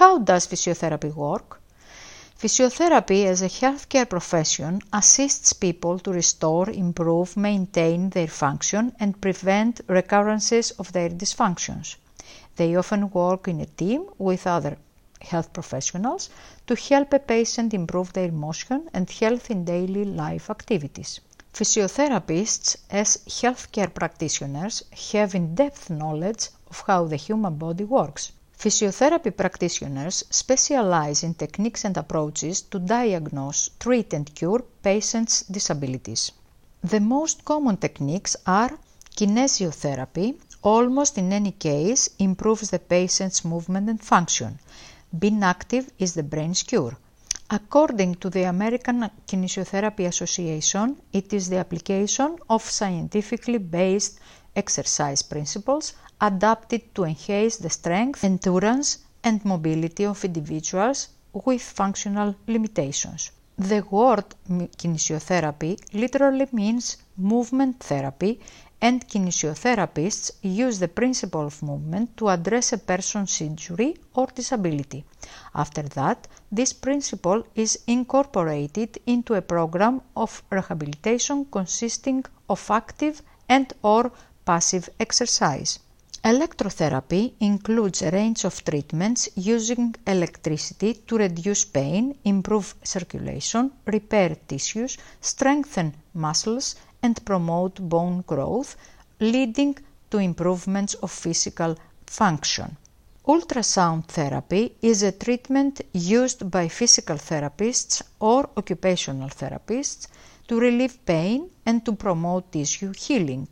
How does physiotherapy work? Physiotherapy as a healthcare profession assists people to restore, improve, maintain their function and prevent recurrences of their dysfunctions. They often work in a team with other health professionals to help a patient improve their motion and health in daily life activities. Physiotherapists, as healthcare practitioners, have in depth knowledge of how the human body works. Physiotherapy practitioners specialize in techniques and approaches to diagnose, treat, and cure patients' disabilities. The most common techniques are kinesiotherapy, almost in any case improves the patient's movement and function. Being active is the brain's cure. According to the American Kinesiotherapy Association, it is the application of scientifically based exercise principles adapted to enhance the strength, endurance, and mobility of individuals with functional limitations. The word kinesiotherapy literally means movement therapy, and kinesiotherapists use the principle of movement to address a person's injury or disability. After that, this principle is incorporated into a program of rehabilitation consisting of active and or passive exercise. Electrotherapy includes a range of treatments using electricity to reduce pain, improve circulation, repair tissues, strengthen muscles, and promote bone growth, leading to improvements of physical function. Ultrasound therapy is a treatment used by physical therapists or occupational therapists to relieve pain and to promote tissue healing.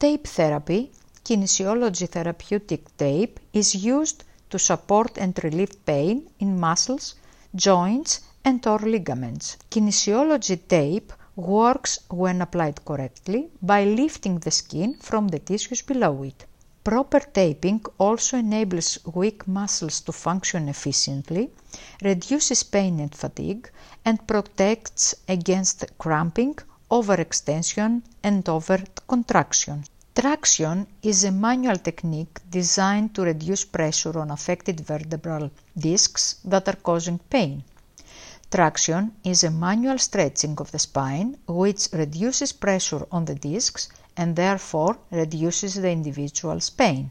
Tape therapy kinesiology therapeutic tape is used to support and relieve pain in muscles, joints, and or ligaments. Kinesiology tape works when applied correctly by lifting the skin from the tissues below it. Proper taping also enables weak muscles to function efficiently, reduces pain and fatigue, and protects against cramping, overextension, and overcontraction. Traction is a manual technique designed to reduce pressure on affected vertebral discs that are causing pain. Traction is a manual stretching of the spine which reduces pressure on the discs and therefore reduces the individual's pain.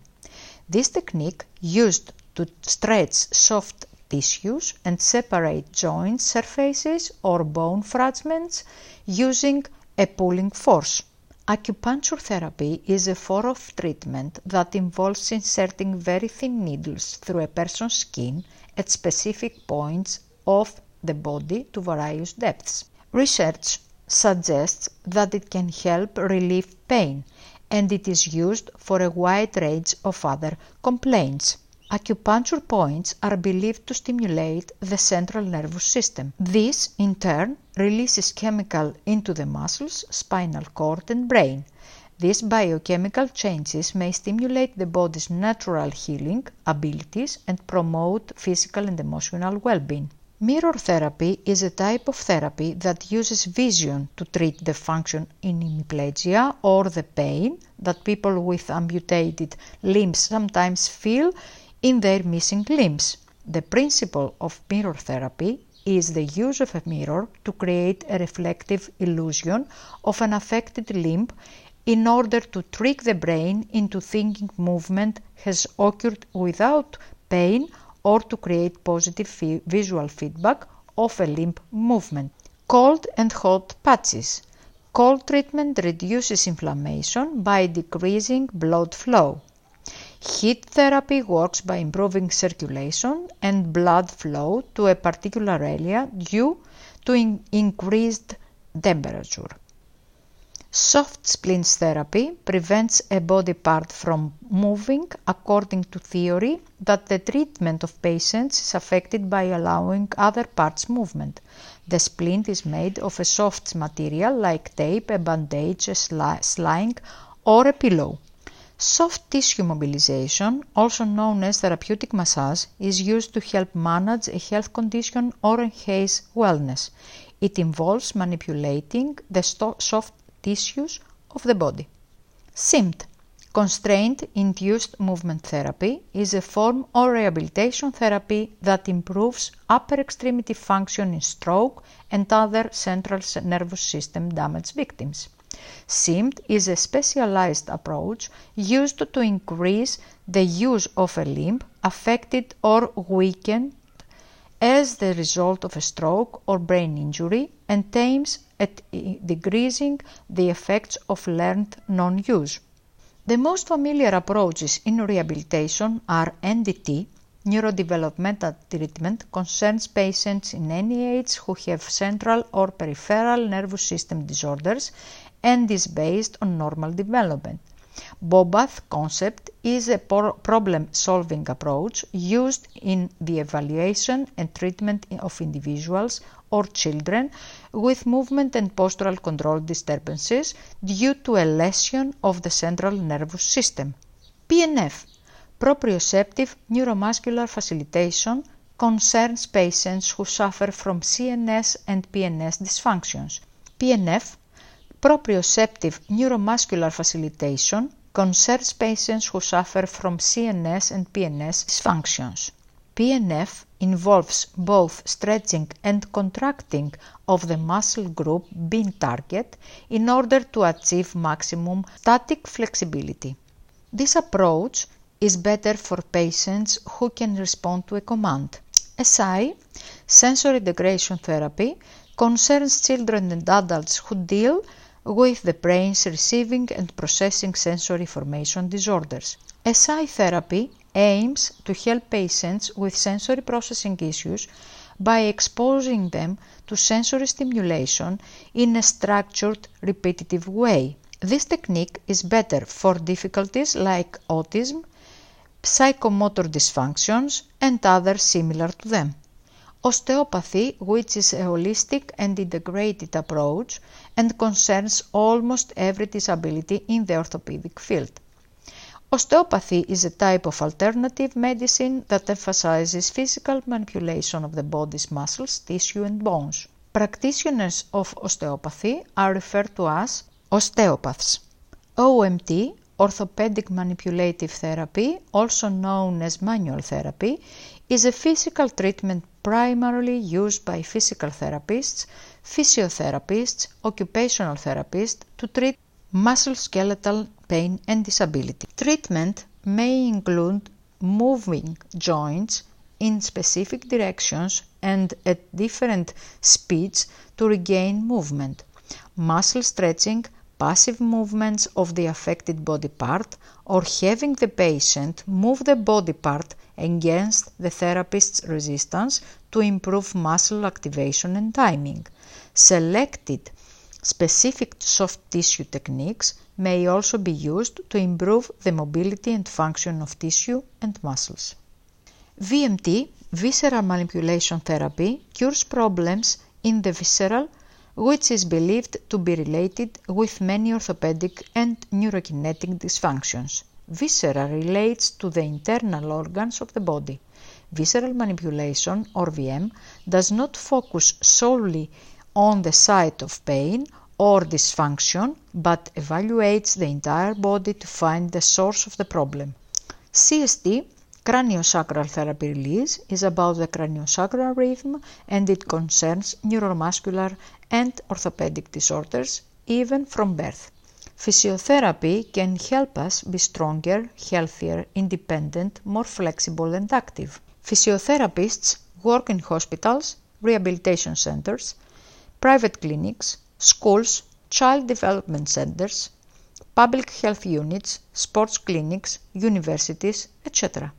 This technique used to stretch soft tissues and separate joint surfaces or bone fragments using a pulling force. Acupuncture therapy is a form of treatment that involves inserting very thin needles through a person's skin at specific points of the body to various depths. Research suggests that it can help relieve pain and it is used for a wide range of other complaints. Acupuncture points are believed to stimulate the central nervous system. This, in turn, releases chemical into the muscles, spinal cord and brain. These biochemical changes may stimulate the body's natural healing abilities and promote physical and emotional well-being. Mirror therapy is a type of therapy that uses vision to treat the function in hemiplegia or the pain that people with amputated limbs sometimes feel in their missing limbs. The principle of mirror therapy is the use of a mirror to create a reflective illusion of an affected limb in order to trick the brain into thinking movement has occurred without pain or to create positive visual feedback of a limb movement. Cold and hot patches. Cold treatment reduces inflammation by decreasing blood flow. Heat therapy works by improving circulation and blood flow to a particular area due to in increased temperature. Soft splints therapy prevents a body part from moving according to theory that the treatment of patients is affected by allowing other parts movement. The splint is made of a soft material like tape, a bandage, a sling or a pillow. Soft tissue mobilization, also known as therapeutic massage, is used to help manage a health condition or enhance wellness. It involves manipulating the soft tissues of the body. CIMT Constraint induced movement therapy is a form of rehabilitation therapy that improves upper extremity function in stroke and other central nervous system damage victims. CIMT is a specialized approach used to increase the use of a limb affected or weakened as the result of a stroke or brain injury and aims at decreasing the effects of learned non-use. The most familiar approaches in rehabilitation are NDT, neurodevelopmental treatment, concerns patients in any age who have central or peripheral nervous system disorders and is based on normal development. BOBATH concept is a problem-solving approach used in the evaluation and treatment of individuals or children with movement and postural control disturbances due to a lesion of the central nervous system. PNF, proprioceptive neuromuscular facilitation, concerns patients who suffer from CNS and PNS dysfunctions. PNF Proprioceptive neuromuscular facilitation concerns patients who suffer from CNS and PNS dysfunctions. PNF involves both stretching and contracting of the muscle group being target in order to achieve maximum static flexibility. This approach is better for patients who can respond to a command. SI, sensory integration therapy, concerns children and adults who deal with the brain's receiving and processing sensory information disorders. SI therapy aims to help patients with sensory processing issues by exposing them to sensory stimulation in a structured, repetitive way. This technique is better for difficulties like autism, psychomotor dysfunctions, and others similar to them. Osteopathy, which is a holistic and integrated approach and concerns almost every disability in the orthopedic field. Osteopathy is a type of alternative medicine that emphasizes physical manipulation of the body's muscles, tissue and bones. Practitioners of osteopathy are referred to as osteopaths. OMT, orthopedic manipulative therapy, also known as manual therapy, is a physical treatment primarily used by physical therapists, physiotherapists, occupational therapists to treat musculoskeletal pain and disability. Treatment may include moving joints in specific directions and at different speeds to regain movement, muscle stretching, passive movements of the affected body part, or having the patient move the body part against the therapist's resistance to improve muscle activation and timing. Selected specific soft tissue techniques may also be used to improve the mobility and function of tissue and muscles. VMT, visceral manipulation therapy, cures problems in the visceral which is believed to be related with many orthopedic and neurokinetic dysfunctions. Viscera relates to the internal organs of the body. Visceral manipulation, or VM, does not focus solely on the site of pain or dysfunction, but evaluates the entire body to find the source of the problem. CST, craniosacral therapy release, is about the craniosacral rhythm and it concerns neuromuscular and orthopedic disorders, even from birth. Physiotherapy can help us be stronger, healthier, independent, more flexible and active. Physiotherapists work in hospitals, rehabilitation centers, private clinics, schools, child development centers, public health units, sports clinics, universities, etc.